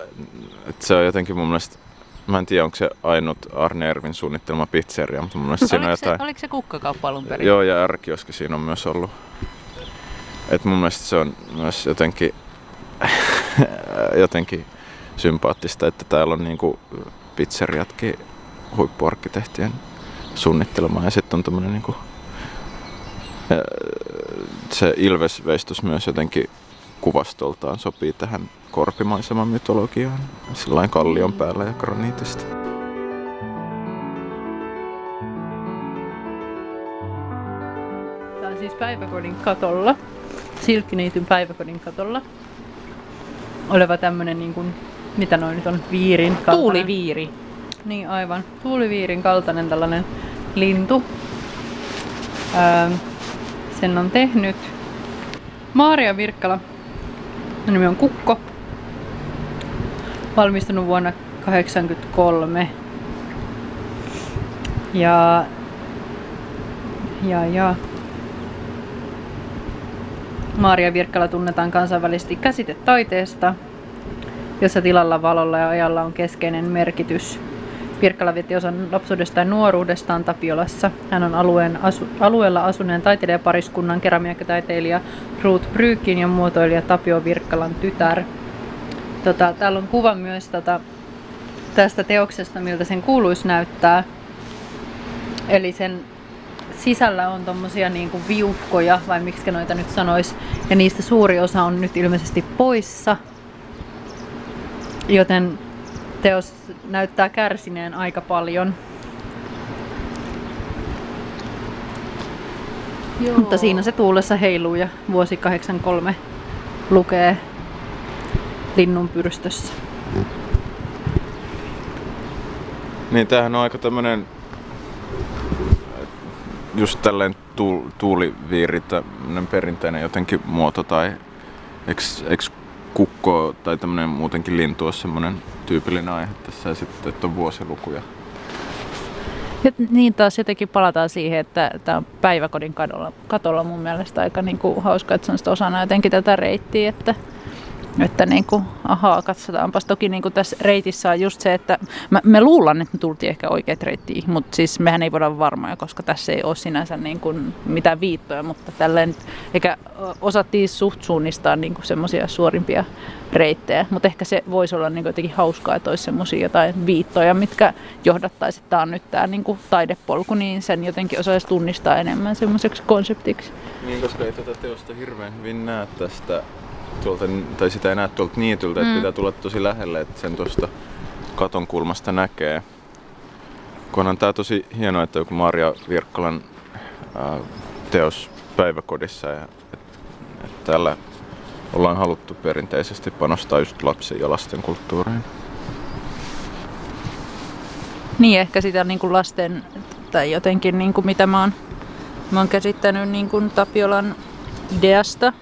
Et se on jotenkin mun mielestä, mä en tiedä onko se ainut Arne Ervin suunnittelema pizzeria, mutta mun mielestä siinä on jotain... Se, oliko se kukkakauppa alun perin? Joo, ja ärkioski siinä on myös ollut. Et mun mielestä se on myös jotenkin, jotenkin sympaattista, että täällä on niinku pizzeriatkin huippuarkkitehtien suunnittelemaan ja sitten on tämmöinen niinku, se Ilves-veistos myös jotenkin kuvastoltaan sopii tähän korpimaiseman mytologiaan, sillain kallion päällä ja graniitista. Tämä on siis päiväkodin katolla, Silkkiniityn päiväkodin katolla. Oleva tämmönen niin kuin, mitä noin nyt on, viirin kaltainen. Tuuliviiri. Niin aivan, tuuliviirin kaltainen tällainen lintu. Öö, sen on tehnyt Maaria Virkkala. Nimi on Kukko. Valmistunut vuonna 1983. Ja, ja, ja. Maaria Virkkala tunnetaan kansainvälisesti käsitetaiteesta, jossa tilalla, valolla ja ajalla on keskeinen merkitys. Pirkkala vietti osan lapsuudestaan ja nuoruudestaan Tapiolassa. Hän on alueen asu, alueella asuneen taiteilijapariskunnan keramiakkataiteilija Ruth Brykin ja muotoilija Tapio Virkkalan tytär. Tota, täällä on kuva myös tota, tästä teoksesta, miltä sen kuuluisi näyttää. Eli sen sisällä on tommosia niinku viukkoja, vai miksi noita nyt sanois, ja niistä suuri osa on nyt ilmeisesti poissa. Joten teos näyttää kärsineen aika paljon. Joo. Mutta siinä se tuulessa heiluu ja vuosi 83 lukee linnun pyrstössä. Niin tämähän on aika tämmönen just tälleen tuuliviiri, tämmönen perinteinen jotenkin muoto tai eks, kukko tai tämmönen muutenkin lintu on semmonen tyypillinen aihe tässä ja sitten, että on vuosilukuja. Ja niin taas jotenkin palataan siihen, että tämä on päiväkodin katolla, katolla mun mielestä aika niin kuin hauska, että se on osana jotenkin tätä reittiä, että että niin kuin, ahaa, katsotaanpas. Toki niin kuin tässä reitissä on just se, että mä, me luullaan, että me tultiin ehkä oikeat reittiin, mutta siis mehän ei voida varmoja, koska tässä ei ole sinänsä niin kuin mitään viittoja, mutta tälleen eikä osattiin suht suunnistaa niin semmoisia suorimpia reittejä, mutta ehkä se voisi olla niin jotenkin hauskaa, että olisi semmoisia jotain viittoja, mitkä johdattaisi, että tämä on nyt tämä niin kuin taidepolku, niin sen jotenkin osaisi tunnistaa enemmän semmoiseksi konseptiksi. Niin, koska ei tätä teosta hirveän hyvin näe tästä tuolta, tai sitä ei näe tuolta niityltä, että mm. pitää tulla tosi lähelle, että sen tuosta katon kulmasta näkee. Kun on tää tosi hienoa, että joku Maria Virkkalan ää, teos päiväkodissa ja et, et täällä ollaan haluttu perinteisesti panostaa just lapsiin ja lasten kulttuuriin. Niin, ehkä sitä niin kuin lasten, tai jotenkin niin kuin mitä mä oon, mä oon käsittänyt niin kuin Tapiolan ideasta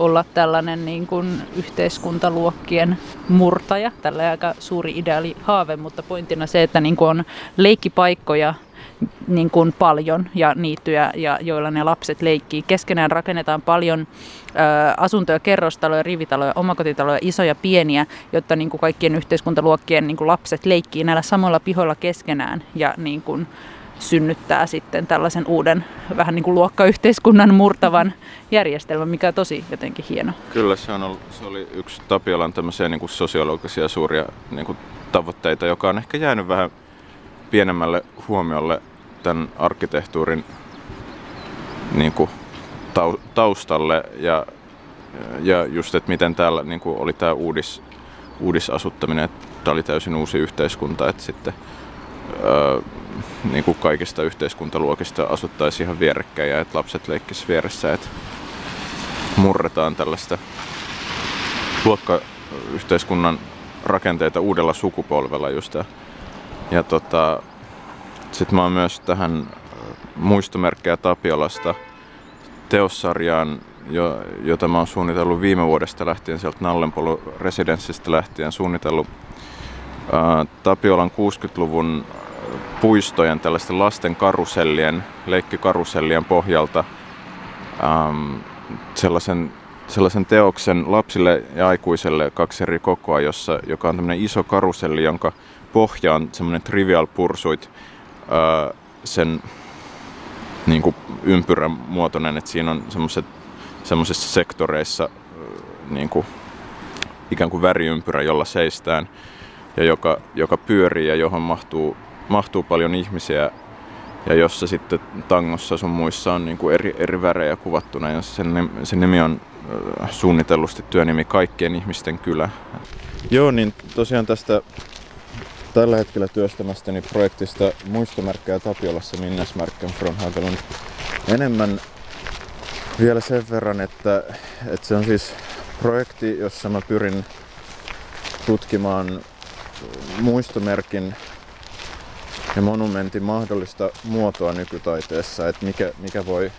olla tällainen niin kuin yhteiskuntaluokkien murtaja, tällä aika suuri ideaali haave, mutta pointtina se, että niin kuin on leikkipaikkoja niin kuin paljon ja niittyjä, ja joilla ne lapset leikkii. Keskenään rakennetaan paljon ö, asuntoja, kerrostaloja, rivitaloja, omakotitaloja, isoja, pieniä, jotta niin kuin kaikkien yhteiskuntaluokkien niin kuin lapset leikkii näillä samoilla pihoilla keskenään ja niin kuin, synnyttää sitten tällaisen uuden vähän niin kuin luokkayhteiskunnan murtavan järjestelmän, mikä on tosi jotenkin hieno. Kyllä, se, on ollut, se oli yksi Tapiolan tämmöisiä niin kuin sosiologisia suuria niin kuin tavoitteita, joka on ehkä jäänyt vähän pienemmälle huomiolle tämän arkkitehtuurin niin kuin, taustalle ja, ja just, että miten täällä niin kuin, oli tämä uudis, uudisasuttaminen, että tämä oli täysin uusi yhteiskunta, että sitten niin kuin kaikista yhteiskuntaluokista asuttaisiin ihan vierekkäin ja että lapset leikkisivät vieressä, että murretaan tällaista luokkayhteiskunnan rakenteita uudella sukupolvella just. Ja, tota, sitten mä oon myös tähän muistomerkkejä Tapiolasta teossarjaan, jo, jota mä oon suunnitellut viime vuodesta lähtien, sieltä Nallenpolu residenssistä lähtien suunnitellut ää, Tapiolan 60-luvun puistojen, tällaisten lasten karusellien, leikkikarusellien pohjalta ähm, sellaisen, sellaisen teoksen lapsille ja aikuiselle kaksi eri kokoa, jossa, joka on tämmöinen iso karuselli, jonka pohja on semmoinen trivial pursuit äh, sen niin kuin ympyrän muotoinen, että siinä on semmoisissa sektoreissa äh, niin kuin, ikään kuin väriympyrä, jolla seistään ja joka, joka pyörii ja johon mahtuu mahtuu paljon ihmisiä ja jossa sitten tangossa sun muissa on niin kuin eri, eri värejä kuvattuna ja sen, sen nimi on äh, suunnitellusti työnimi Kaikkien ihmisten kylä. Joo, niin tosiaan tästä tällä hetkellä työstämästäni projektista muistomerkkejä Tapiolassa Minnesmärken from Hagelund enemmän vielä sen verran, että, että se on siis projekti, jossa mä pyrin tutkimaan muistomerkin ja monumentin mahdollista muotoa nykytaiteessa, että mikä, mikä, voi,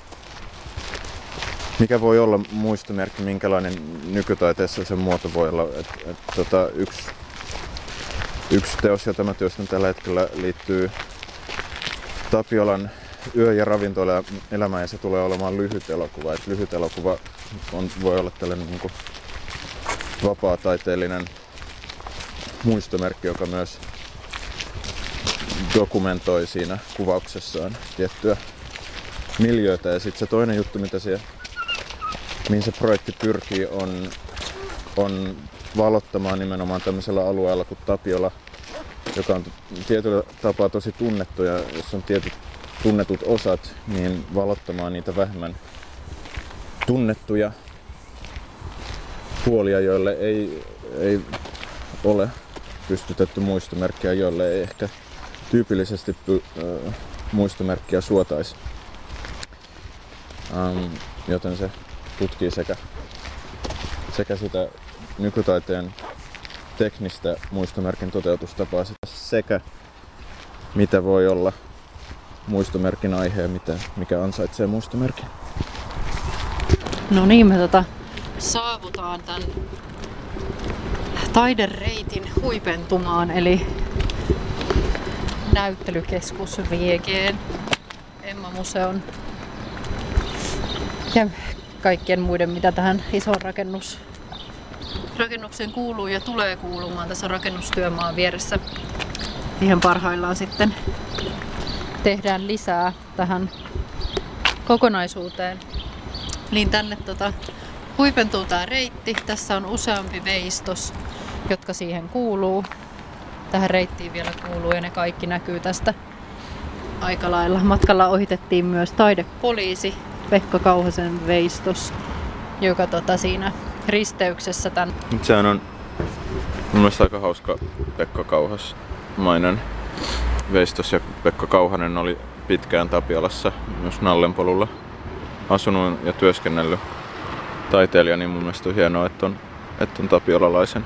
mikä voi olla muistomerkki, minkälainen nykytaiteessa se muoto voi olla. Et, et, tota, yksi, yksi teos, jota mä työstän tällä hetkellä, liittyy Tapiolan yö- ja ravintola elämään ja se tulee olemaan lyhyt elokuva. Et lyhyt elokuva on, voi olla tällainen niin vapaa-taiteellinen muistomerkki, joka myös dokumentoi siinä kuvauksessaan tiettyä miljöitä. Ja sitten se toinen juttu, mitä se, mihin se projekti pyrkii, on, on valottamaan nimenomaan tämmöisellä alueella kuin Tapiola, joka on tietyllä tapaa tosi tunnettu ja jos on tietyt tunnetut osat, niin valottamaan niitä vähemmän tunnettuja puolia, joille ei, ei ole pystytetty muistomerkkiä, joille ei ehkä tyypillisesti py, äh, muistomerkkiä suotaisi. Ähm, joten se tutkii sekä, sekä sitä nykytaiteen teknistä muistomerkin toteutustapaa sekä mitä voi olla muistomerkin aihe ja mitä, mikä ansaitsee muistomerkin. No niin, me tota saavutaan tämän taidereitin huipentumaan, eli näyttelykeskus Viegeen, Emma-museon ja kaikkien muiden, mitä tähän isoon rakennus, rakennukseen kuuluu ja tulee kuulumaan tässä rakennustyömaan vieressä. Ihan parhaillaan sitten tehdään lisää tähän kokonaisuuteen. Niin tänne tota, huipentuu tämä reitti. Tässä on useampi veistos, jotka siihen kuuluu tähän reittiin vielä kuuluu ja ne kaikki näkyy tästä aika lailla. Matkalla ohitettiin myös taidepoliisi Pekka Kauhasen veistos, joka tota siinä risteyksessä tämän. Sehän on mun mielestä aika hauska Pekka Kauhasmainen veistos ja Pekka Kauhanen oli pitkään Tapialassa myös Nallenpolulla asunut ja työskennellyt. taiteilija, niin mun mielestä on hienoa, että on, että on tapiolalaisen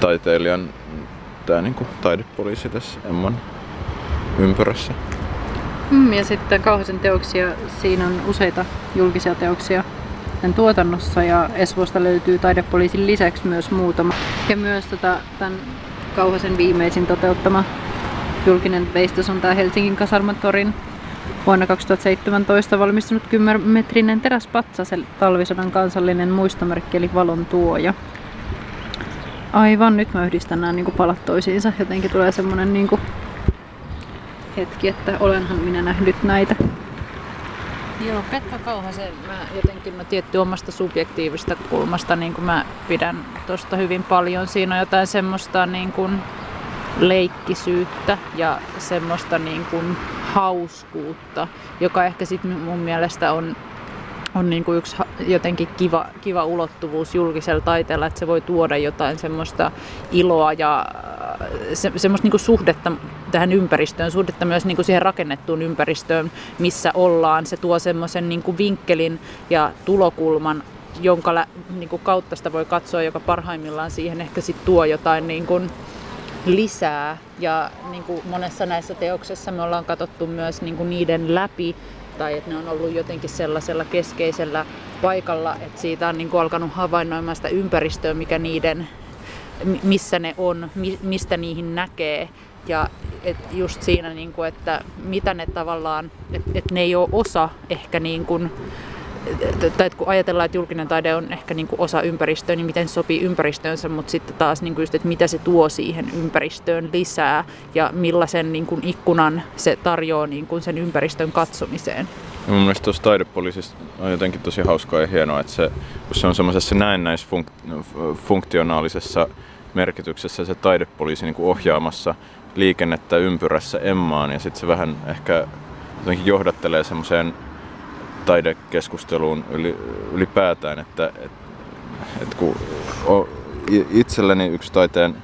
taiteilijan tämä niin taidepoliisi tässä Emman ympyrässä. Mm, ja sitten kauheisen teoksia, siinä on useita julkisia teoksia sen tuotannossa ja Espoosta löytyy taidepoliisin lisäksi myös muutama. Ja myös tota, tämän kauhaisen viimeisin toteuttama julkinen veistos on tämä Helsingin Kasarmatorin vuonna 2017 valmistunut 10-metrinen teräspatsa, se talvisodan kansallinen muistomerkki eli valon tuoja. Aivan, nyt mä yhdistän nämä niin palat toisiinsa. Jotenkin tulee semmonen niin hetki, että olenhan minä nähnyt näitä. Joo, Pekka Kauhasen mä jotenkin mä tietty omasta subjektiivista kulmasta niin kuin mä pidän tosta hyvin paljon. Siinä on jotain semmoista niin kuin leikkisyyttä ja semmoista niin kuin hauskuutta, joka ehkä sitten mun mielestä on on niin kuin yksi jotenkin kiva, kiva ulottuvuus julkisella taiteella, että se voi tuoda jotain semmoista iloa ja äh, se, semmoista niin kuin suhdetta tähän ympäristöön, suhdetta myös niin kuin siihen rakennettuun ympäristöön, missä ollaan. Se tuo semmoisen niin kuin vinkkelin ja tulokulman, jonka lä, niin kuin kautta sitä voi katsoa, joka parhaimmillaan siihen ehkä sit tuo jotain niin kuin lisää. Ja niin kuin monessa näissä teoksissa me ollaan katsottu myös niin kuin niiden läpi tai että ne on ollut jotenkin sellaisella keskeisellä paikalla, että siitä on niin kuin alkanut havainnoimaan sitä ympäristöä, mikä niiden, missä ne on, mistä niihin näkee. Ja et just siinä, niin kuin, että mitä ne tavallaan, että et ne ei ole osa ehkä niin kuin, tai kun ajatellaan, että julkinen taide on ehkä niin kuin osa ympäristöä, niin miten se sopii ympäristöönsä, mutta sitten taas niin kuin just, että mitä se tuo siihen ympäristöön lisää ja millaisen niin kuin ikkunan se tarjoaa niin kuin sen ympäristön katsomiseen. Ja mun mielestä tuossa taidepoliisissa on jotenkin tosi hauskaa ja hienoa, että se, kun se on semmoisessa näennäisfunktionaalisessa merkityksessä se taidepoliisi niin kuin ohjaamassa liikennettä ympyrässä Emmaan ja sitten se vähän ehkä jotenkin johdattelee semmoiseen taidekeskusteluun ylipäätään, että, että, että kun itselleni yksi taiteen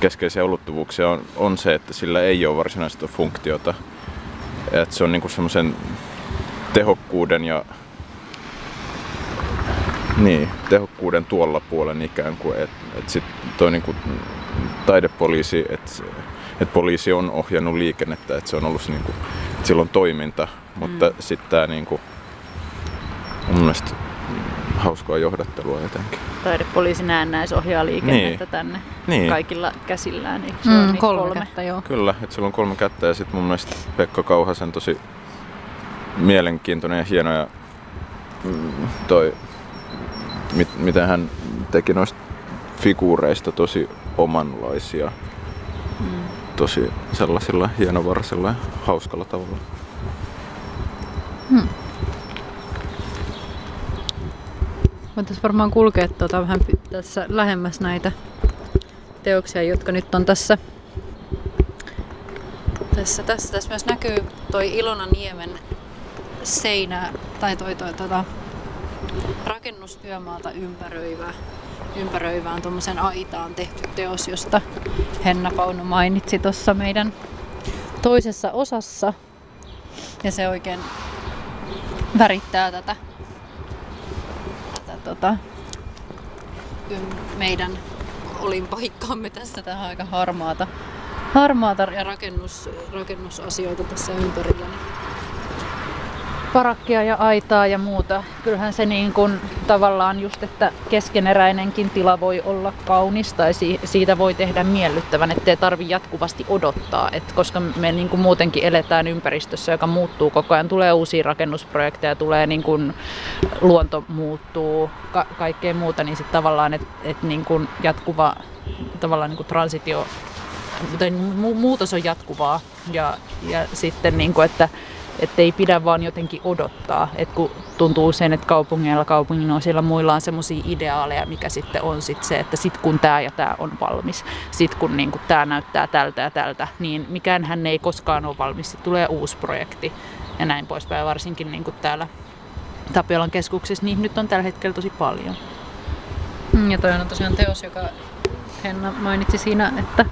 keskeisiä ulottuvuuksia on, on se, että sillä ei ole varsinaista funktiota. Että se on niinku semmoisen tehokkuuden ja niin, tehokkuuden tuolla puolen ikään kuin, että et sit toi niinku taidepoliisi, että et poliisi on ohjannut liikennettä, että se on ollut niinku, silloin toiminta, mutta mm. sitten tämä niinku, mun mielestä hauskaa johdattelua jotenkin. Taidepoliisi ohjaa liikennettä niin. tänne niin. kaikilla käsillään. Eikö se mm, kolme, kolme kättä, joo. Kyllä, että sillä on kolme kättä ja sitten mun mielestä Pekka Kauhasen tosi mielenkiintoinen ja hieno ja mm, toi, mit, miten hän teki noista figuureista tosi omanlaisia. Mm. Tosi sellaisilla hienovaraisilla ja hauskalla tavalla. Hmm. Voitaisiin varmaan kulkea tuota vähän tässä lähemmäs näitä teoksia, jotka nyt on tässä. Tässä, tässä, tässä myös näkyy toi Ilona Niemen seinä tai toi, toi tota, rakennustyömaalta ympäröivä, ympäröivään tuommoisen aitaan tehty teos, josta Henna Pauno mainitsi tuossa meidän toisessa osassa. Ja se oikein värittää tätä tota, meidän olinpaikkaamme tässä tähän aika harmaata, harmaata ja rakennus, rakennusasioita tässä ympärillä. Niin parakkia ja aitaa ja muuta. Kyllähän se niin kuin tavallaan just, että keskeneräinenkin tila voi olla kaunis tai siitä voi tehdä miellyttävän, ettei tarvi jatkuvasti odottaa. Et koska me niin kuin muutenkin eletään ympäristössä, joka muuttuu koko ajan, tulee uusia rakennusprojekteja, tulee niin kuin luonto muuttuu, ka- kaikkea muuta, niin sitten tavallaan, että et niin kuin jatkuva tavallaan niin kuin transitio tai muutos on jatkuvaa ja, ja sitten niin kuin, että että ei pidä vaan jotenkin odottaa, että kun tuntuu usein, että kaupungeilla, kaupungin osilla muilla on semmoisia ideaaleja, mikä sitten on sit se, että sit kun tämä ja tämä on valmis, sit kun niin tämä näyttää tältä ja tältä, niin mikään hän ei koskaan ole valmis, sitten tulee uusi projekti ja näin poispäin, varsinkin niin kuin täällä Tapiolan keskuksessa, niin nyt on tällä hetkellä tosi paljon. Mm, ja toi on tosiaan teos, joka Henna mainitsi siinä, että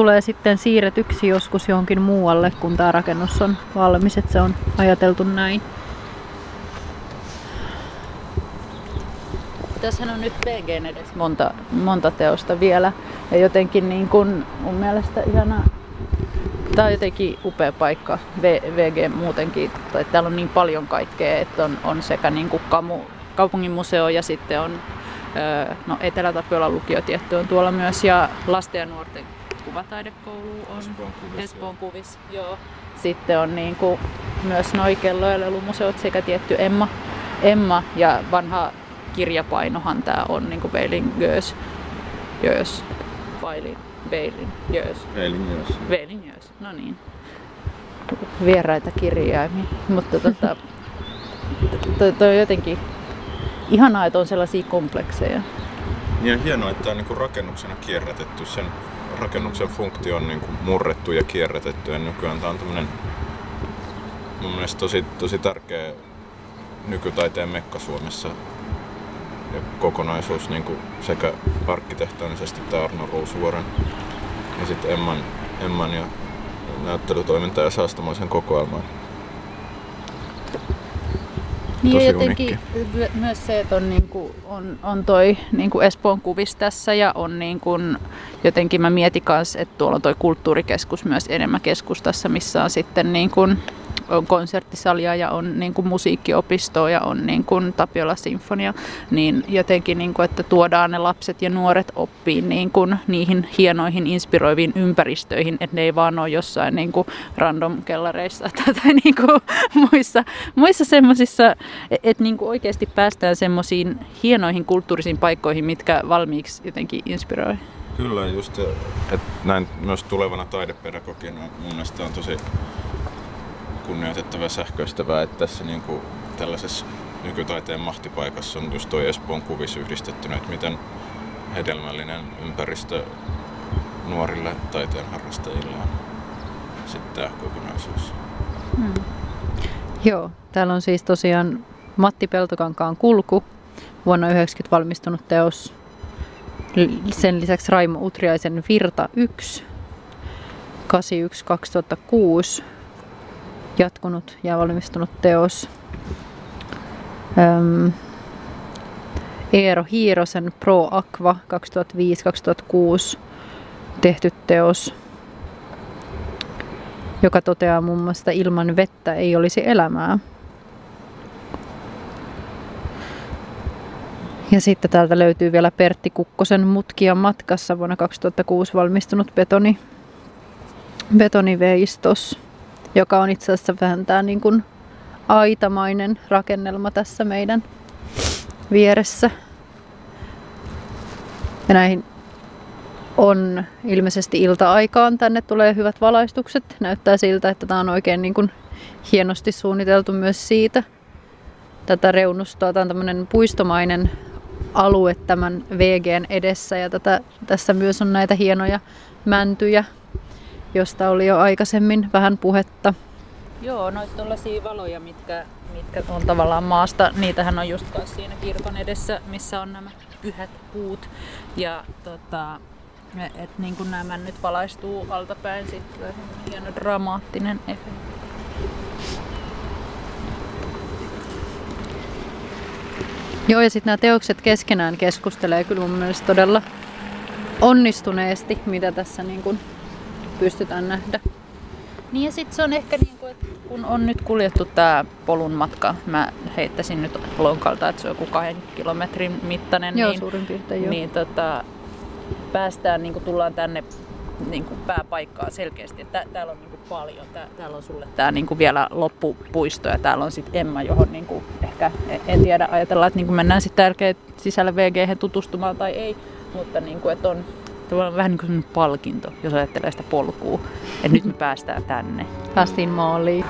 tulee sitten siirretyksi joskus johonkin muualle, kun tämä rakennus on valmis, että se on ajateltu näin. Tässähän on nyt VGn edes monta, monta teosta vielä. Ja jotenkin niin kun, mun mielestä ihana, Tämä on jotenkin upea paikka, VG muutenkin. Tai täällä on niin paljon kaikkea, että on, on sekä niin kuin kamu, kaupungin museo ja sitten on no Etelä-Tapiolan lukio tietty on tuolla myös ja lasten ja nuorten kuvataidekoulu on Espoon kuvis, Espoon kuvis joo. Sitten on niin kuin myös noi kello- ja lelumuseot sekä tietty Emma, Emma ja vanha kirjapainohan tää on niin kuin Beilin Gös, Gös, Vailin, Beilin Gös. Beilin Gös. Beilin Gös, no niin. Vieraita kirjaimia, mutta tota, toi, toi jotenkin ihanaa, että on sellaisia komplekseja. Niin ja hienoa, että tämä on niin rakennuksena kierrätetty. Sen rakennuksen funktio on niin murrettu ja kierrätetty ja nykyään tämä on tämmöinen mun mielestä tosi, tosi tärkeä nykytaiteen mekka Suomessa ja kokonaisuus niin kuin sekä arkkitehtonisesti tämä Arno Ruusuvuoren ja sitten Emman, Emman ja näyttelytoiminta ja saastamoisen kokoelman. Niin ja jotenkin unikki. myös se, että on, niin kuin, on, on toi niin kuin Espoon kuvis tässä ja on niin kuin, jotenkin mä mietin kanssa, että tuolla on toi kulttuurikeskus myös enemmän keskustassa, missä on sitten niin kuin, on konserttisalia ja on niin kuin musiikkiopistoa ja on niin kuin Tapiola Sinfonia, niin jotenkin, niin kuin, että tuodaan ne lapset ja nuoret oppiin niin kuin niihin hienoihin, inspiroiviin ympäristöihin, että ne ei vaan ole jossain niin kuin random kellareissa tai niin kuin muissa, muissa semmoisissa, että niin oikeasti päästään semmoisiin hienoihin kulttuurisiin paikkoihin, mitkä valmiiksi jotenkin inspiroi. Kyllä, just, että näin myös tulevana taidepedagogina mun mielestä on tosi kunnioitettava sähköistävää, että tässä niin kuin tällaisessa nykytaiteen mahtipaikassa on just tuo Espoon kuvis yhdistettynä, että miten hedelmällinen ympäristö nuorille taiteen harrastajille on sitten tämä kokonaisuus. Hmm. Joo, täällä on siis tosiaan Matti Peltokankaan kulku, vuonna 90 valmistunut teos. Sen lisäksi Raimo Utriaisen Virta 1, 81-2006 jatkunut ja valmistunut teos. Öm, Eero Hiirosen Pro Aqua 2005-2006 tehty teos, joka toteaa muun muassa, että ilman vettä ei olisi elämää. Ja sitten täältä löytyy vielä Pertti Kukkosen Mutkia matkassa vuonna 2006 valmistunut betoni, betoniveistos joka on itse asiassa vähän tämä niin kuin aitamainen rakennelma tässä meidän vieressä. Ja näihin on ilmeisesti ilta-aikaan tänne tulee hyvät valaistukset. Näyttää siltä, että tämä on oikein niin kuin hienosti suunniteltu myös siitä. Tätä reunustoa, tämä on tämmöinen puistomainen alue tämän VGn edessä ja tätä, tässä myös on näitä hienoja mäntyjä josta oli jo aikaisemmin vähän puhetta. Joo, noita tuollaisia valoja, mitkä, mitkä on tavallaan maasta, niitähän on just siinä kirkon edessä, missä on nämä pyhät puut. Ja tota, et niin kuin nämä nyt valaistuu altapäin, sitten hieno dramaattinen efekti. Joo, ja sitten nämä teokset keskenään keskustelee kyllä mun mielestä todella onnistuneesti, mitä tässä niin kuin pystytään nähdä. Niin ja sitten se on ehkä niin kuin, että kun on nyt kuljettu tämä polun matka, mä heittäisin nyt lonkalta, että se on joku kahden kilometrin mittainen. Joo, niin, suurin piirtein joo. Niin tota, päästään, niin kuin tullaan tänne niin kuin pääpaikkaa selkeästi. Tää, täällä on niin kuin paljon. Tää, täällä on sulle tää niin kuin vielä loppupuisto ja täällä on sitten Emma, johon niin kuin ehkä, en tiedä, ajatellaan, että niin kuin mennään sitten sisälle VG tutustumaan tai ei. Mutta niin kuin, että on tavallaan vähän niin kuin palkinto, jos ajattelee sitä polkua. Että nyt me päästään tänne. Päästiin maaliin.